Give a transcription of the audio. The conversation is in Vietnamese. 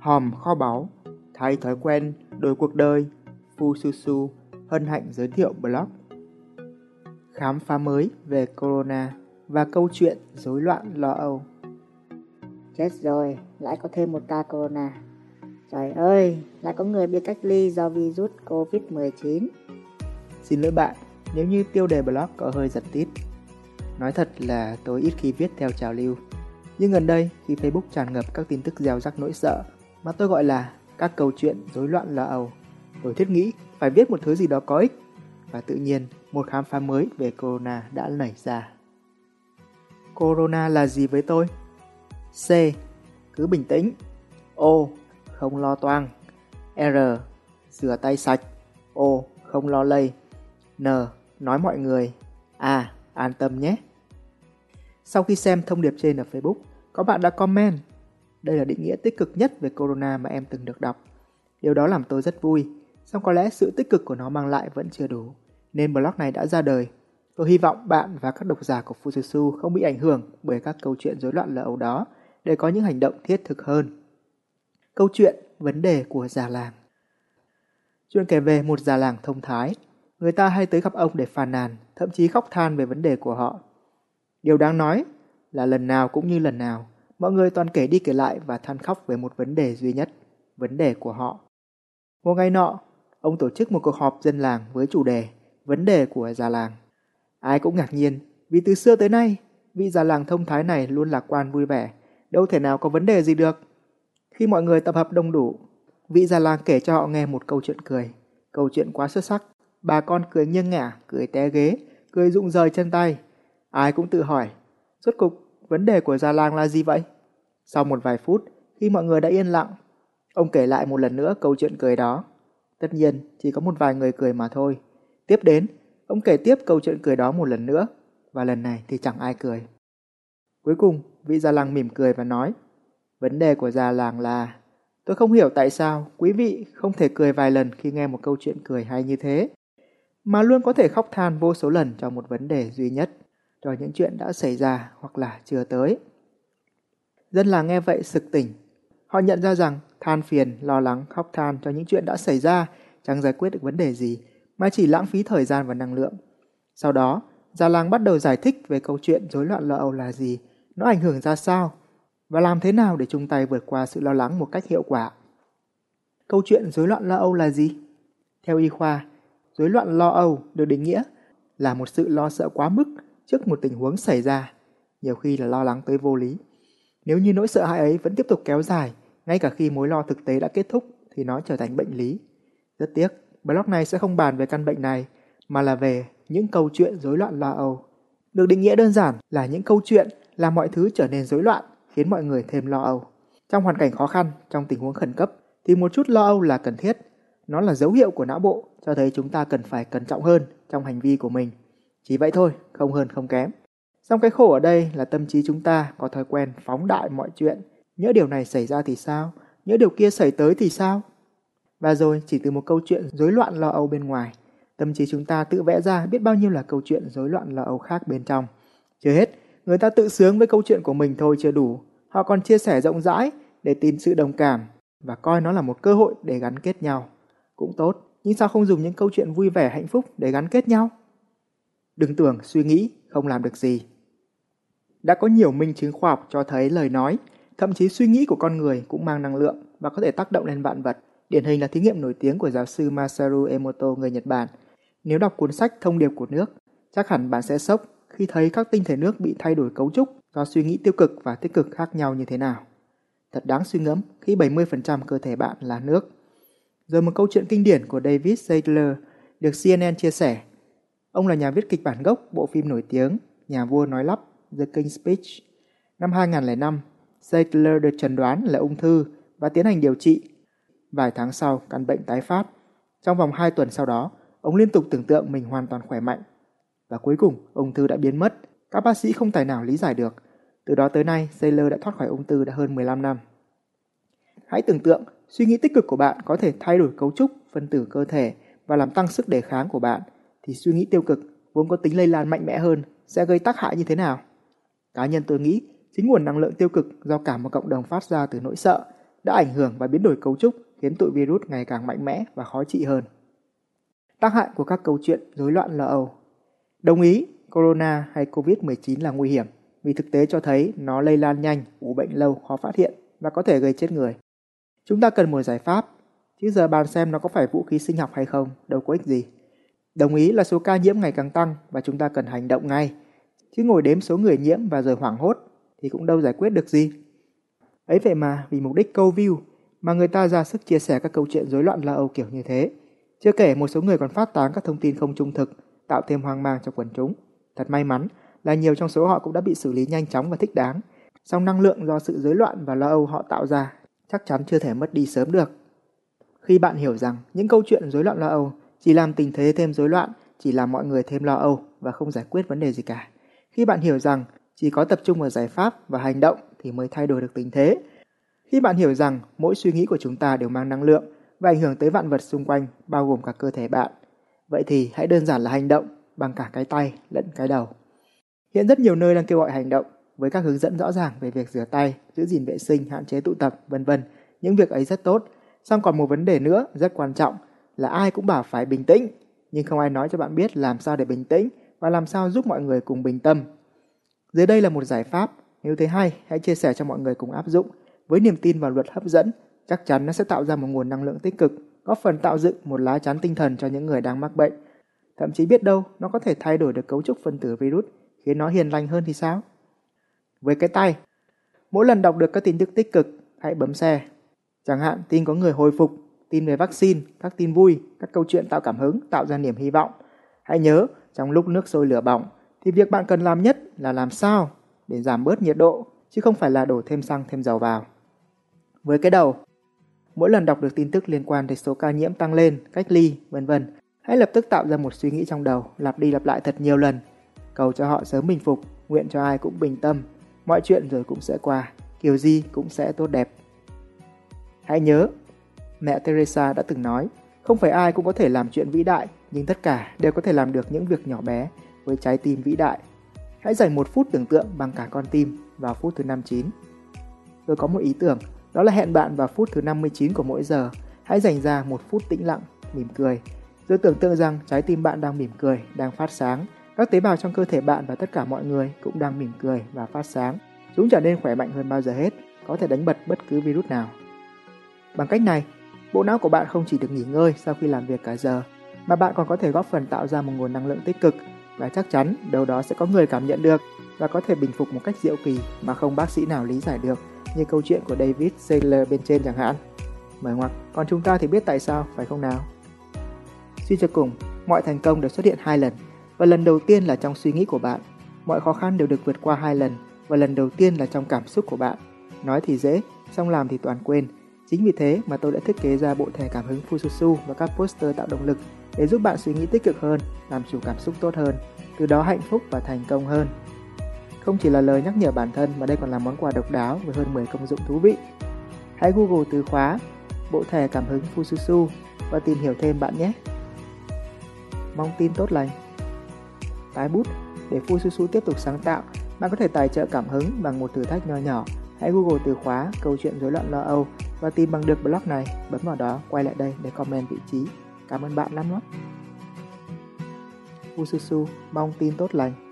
hòm kho báu, thay thói quen, đổi cuộc đời, Phu Su Su hân hạnh giới thiệu blog. Khám phá mới về Corona và câu chuyện rối loạn lo âu. Chết rồi, lại có thêm một ca Corona. Trời ơi, lại có người bị cách ly do virus Covid-19. Xin lỗi bạn, nếu như tiêu đề blog có hơi giật tít. Nói thật là tôi ít khi viết theo trào lưu. Nhưng gần đây, khi Facebook tràn ngập các tin tức gieo rắc nỗi sợ mà tôi gọi là các câu chuyện rối loạn lo âu, tôi thiết nghĩ phải viết một thứ gì đó có ích. Và tự nhiên, một khám phá mới về Corona đã nảy ra. Corona là gì với tôi? C. Cứ bình tĩnh. O. Không lo toang. R. Rửa tay sạch. O. Không lo lây. N. Nói mọi người. A. An tâm nhé. Sau khi xem thông điệp trên ở Facebook, có bạn đã comment. Đây là định nghĩa tích cực nhất về Corona mà em từng được đọc. Điều đó làm tôi rất vui, song có lẽ sự tích cực của nó mang lại vẫn chưa đủ, nên blog này đã ra đời. Tôi hy vọng bạn và các độc giả của Fujitsu không bị ảnh hưởng bởi các câu chuyện rối loạn lỡ đó để có những hành động thiết thực hơn. Câu chuyện vấn đề của già làng Chuyện kể về một già làng thông thái. Người ta hay tới gặp ông để phàn nàn, thậm chí khóc than về vấn đề của họ. Điều đáng nói là lần nào cũng như lần nào, mọi người toàn kể đi kể lại và than khóc về một vấn đề duy nhất, vấn đề của họ. Một ngày nọ, ông tổ chức một cuộc họp dân làng với chủ đề Vấn đề của già làng. Ai cũng ngạc nhiên, vì từ xưa tới nay, vị già làng thông thái này luôn lạc quan vui vẻ, đâu thể nào có vấn đề gì được. Khi mọi người tập hợp đông đủ, vị già làng kể cho họ nghe một câu chuyện cười. Câu chuyện quá xuất sắc, bà con cười nghiêng ngả, cười té ghế, cười rụng rời chân tay. Ai cũng tự hỏi, rốt cục vấn đề của già lang là gì vậy? Sau một vài phút, khi mọi người đã yên lặng, ông kể lại một lần nữa câu chuyện cười đó. Tất nhiên, chỉ có một vài người cười mà thôi. Tiếp đến, ông kể tiếp câu chuyện cười đó một lần nữa, và lần này thì chẳng ai cười. Cuối cùng, vị già làng mỉm cười và nói, vấn đề của già làng là, tôi không hiểu tại sao quý vị không thể cười vài lần khi nghe một câu chuyện cười hay như thế, mà luôn có thể khóc than vô số lần cho một vấn đề duy nhất, cho những chuyện đã xảy ra hoặc là chưa tới. Dân làng nghe vậy sực tỉnh. Họ nhận ra rằng than phiền, lo lắng, khóc than cho những chuyện đã xảy ra chẳng giải quyết được vấn đề gì, mà chỉ lãng phí thời gian và năng lượng. Sau đó, già làng bắt đầu giải thích về câu chuyện rối loạn lo âu là gì, nó ảnh hưởng ra sao, và làm thế nào để chung tay vượt qua sự lo lắng một cách hiệu quả. Câu chuyện rối loạn lo âu là gì? Theo y khoa, rối loạn lo âu được định nghĩa là một sự lo sợ quá mức trước một tình huống xảy ra, nhiều khi là lo lắng tới vô lý. Nếu như nỗi sợ hãi ấy vẫn tiếp tục kéo dài, ngay cả khi mối lo thực tế đã kết thúc thì nó trở thành bệnh lý. Rất tiếc, blog này sẽ không bàn về căn bệnh này, mà là về những câu chuyện rối loạn lo âu. Được định nghĩa đơn giản là những câu chuyện làm mọi thứ trở nên rối loạn, khiến mọi người thêm lo âu. Trong hoàn cảnh khó khăn, trong tình huống khẩn cấp, thì một chút lo âu là cần thiết. Nó là dấu hiệu của não bộ cho thấy chúng ta cần phải cẩn trọng hơn trong hành vi của mình. Chỉ vậy thôi, không hơn không kém. Song cái khổ ở đây là tâm trí chúng ta có thói quen phóng đại mọi chuyện. Nhớ điều này xảy ra thì sao? Nhớ điều kia xảy tới thì sao? Và rồi chỉ từ một câu chuyện rối loạn lo âu bên ngoài, tâm trí chúng ta tự vẽ ra biết bao nhiêu là câu chuyện rối loạn lo âu khác bên trong. Chưa hết, người ta tự sướng với câu chuyện của mình thôi chưa đủ. Họ còn chia sẻ rộng rãi để tìm sự đồng cảm và coi nó là một cơ hội để gắn kết nhau. Cũng tốt, nhưng sao không dùng những câu chuyện vui vẻ hạnh phúc để gắn kết nhau? Đừng tưởng suy nghĩ không làm được gì. Đã có nhiều minh chứng khoa học cho thấy lời nói, thậm chí suy nghĩ của con người cũng mang năng lượng và có thể tác động lên vạn vật. Điển hình là thí nghiệm nổi tiếng của giáo sư Masaru Emoto người Nhật Bản. Nếu đọc cuốn sách Thông điệp của nước, chắc hẳn bạn sẽ sốc khi thấy các tinh thể nước bị thay đổi cấu trúc do suy nghĩ tiêu cực và tích cực khác nhau như thế nào. Thật đáng suy ngẫm khi 70% cơ thể bạn là nước. Rồi một câu chuyện kinh điển của David Seidler được CNN chia sẻ. Ông là nhà viết kịch bản gốc bộ phim nổi tiếng Nhà vua nói lắp The King's Speech. Năm 2005, Seidler được chẩn đoán là ung thư và tiến hành điều trị. Vài tháng sau, căn bệnh tái phát. Trong vòng 2 tuần sau đó, ông liên tục tưởng tượng mình hoàn toàn khỏe mạnh. Và cuối cùng, ung thư đã biến mất. Các bác sĩ không tài nào lý giải được. Từ đó tới nay, Saylor đã thoát khỏi ung thư đã hơn 15 năm. Hãy tưởng tượng, suy nghĩ tích cực của bạn có thể thay đổi cấu trúc, phân tử cơ thể và làm tăng sức đề kháng của bạn, thì suy nghĩ tiêu cực vốn có tính lây lan mạnh mẽ hơn sẽ gây tác hại như thế nào? Cá nhân tôi nghĩ chính nguồn năng lượng tiêu cực do cả một cộng đồng phát ra từ nỗi sợ đã ảnh hưởng và biến đổi cấu trúc khiến tụi virus ngày càng mạnh mẽ và khó trị hơn. Tác hại của các câu chuyện rối loạn lo âu Đồng ý, corona hay COVID-19 là nguy hiểm vì thực tế cho thấy nó lây lan nhanh, ủ bệnh lâu, khó phát hiện và có thể gây chết người. Chúng ta cần một giải pháp, chứ giờ bàn xem nó có phải vũ khí sinh học hay không, đâu có ích gì. Đồng ý là số ca nhiễm ngày càng tăng và chúng ta cần hành động ngay, chứ ngồi đếm số người nhiễm và rồi hoảng hốt thì cũng đâu giải quyết được gì. Ấy vậy mà vì mục đích câu view mà người ta ra sức chia sẻ các câu chuyện rối loạn lo âu kiểu như thế. Chưa kể một số người còn phát tán các thông tin không trung thực, tạo thêm hoang mang cho quần chúng. Thật may mắn là nhiều trong số họ cũng đã bị xử lý nhanh chóng và thích đáng. Song năng lượng do sự rối loạn và lo âu họ tạo ra chắc chắn chưa thể mất đi sớm được. Khi bạn hiểu rằng những câu chuyện rối loạn lo âu chỉ làm tình thế thêm rối loạn, chỉ làm mọi người thêm lo âu và không giải quyết vấn đề gì cả. Khi bạn hiểu rằng chỉ có tập trung vào giải pháp và hành động thì mới thay đổi được tình thế. Khi bạn hiểu rằng mỗi suy nghĩ của chúng ta đều mang năng lượng và ảnh hưởng tới vạn vật xung quanh, bao gồm cả cơ thể bạn, vậy thì hãy đơn giản là hành động bằng cả cái tay lẫn cái đầu. Hiện rất nhiều nơi đang kêu gọi hành động với các hướng dẫn rõ ràng về việc rửa tay, giữ gìn vệ sinh, hạn chế tụ tập, vân vân. Những việc ấy rất tốt. Song còn một vấn đề nữa rất quan trọng là ai cũng bảo phải bình tĩnh, nhưng không ai nói cho bạn biết làm sao để bình tĩnh và làm sao giúp mọi người cùng bình tâm. Dưới đây là một giải pháp, nếu thấy hay, hãy chia sẻ cho mọi người cùng áp dụng. Với niềm tin vào luật hấp dẫn, chắc chắn nó sẽ tạo ra một nguồn năng lượng tích cực, góp phần tạo dựng một lá chắn tinh thần cho những người đang mắc bệnh. Thậm chí biết đâu, nó có thể thay đổi được cấu trúc phân tử virus, khiến nó hiền lành hơn thì sao? Với cái tay, mỗi lần đọc được các tin tức tích cực, hãy bấm xe. Chẳng hạn tin có người hồi phục, tin về vaccine, các tin vui, các câu chuyện tạo cảm hứng, tạo ra niềm hy vọng. Hãy nhớ, trong lúc nước sôi lửa bỏng, thì việc bạn cần làm nhất là làm sao để giảm bớt nhiệt độ, chứ không phải là đổ thêm xăng thêm dầu vào. Với cái đầu, mỗi lần đọc được tin tức liên quan đến số ca nhiễm tăng lên, cách ly, vân vân, hãy lập tức tạo ra một suy nghĩ trong đầu, lặp đi lặp lại thật nhiều lần, cầu cho họ sớm bình phục, nguyện cho ai cũng bình tâm, mọi chuyện rồi cũng sẽ qua, kiểu gì cũng sẽ tốt đẹp. Hãy nhớ, mẹ Teresa đã từng nói, không phải ai cũng có thể làm chuyện vĩ đại, nhưng tất cả đều có thể làm được những việc nhỏ bé với trái tim vĩ đại. Hãy dành một phút tưởng tượng bằng cả con tim vào phút thứ 59. Tôi có một ý tưởng, đó là hẹn bạn vào phút thứ 59 của mỗi giờ. Hãy dành ra một phút tĩnh lặng, mỉm cười. Rồi tưởng tượng rằng trái tim bạn đang mỉm cười, đang phát sáng. Các tế bào trong cơ thể bạn và tất cả mọi người cũng đang mỉm cười và phát sáng. Chúng trở nên khỏe mạnh hơn bao giờ hết, có thể đánh bật bất cứ virus nào. Bằng cách này, bộ não của bạn không chỉ được nghỉ ngơi sau khi làm việc cả giờ, mà bạn còn có thể góp phần tạo ra một nguồn năng lượng tích cực và chắc chắn đâu đó sẽ có người cảm nhận được và có thể bình phục một cách diệu kỳ mà không bác sĩ nào lý giải được như câu chuyện của David Saylor bên trên chẳng hạn. Mở ngoặc, còn chúng ta thì biết tại sao, phải không nào? Suy cho cùng, mọi thành công đều xuất hiện hai lần và lần đầu tiên là trong suy nghĩ của bạn. Mọi khó khăn đều được vượt qua hai lần và lần đầu tiên là trong cảm xúc của bạn. Nói thì dễ, xong làm thì toàn quên. Chính vì thế mà tôi đã thiết kế ra bộ thẻ cảm hứng Fususu và các poster tạo động lực để giúp bạn suy nghĩ tích cực hơn, làm chủ cảm xúc tốt hơn, từ đó hạnh phúc và thành công hơn. Không chỉ là lời nhắc nhở bản thân mà đây còn là món quà độc đáo với hơn 10 công dụng thú vị. Hãy Google từ khóa bộ thẻ cảm hứng Fususu và tìm hiểu thêm bạn nhé. Mong tin tốt lành. Tái bút để Fususu tiếp tục sáng tạo, bạn có thể tài trợ cảm hứng bằng một thử thách nho nhỏ. Hãy Google từ khóa câu chuyện rối loạn lo âu và tìm bằng được blog này, bấm vào đó, quay lại đây để comment vị trí Cảm ơn bạn lắm lắm. Ususu mong tin tốt lành.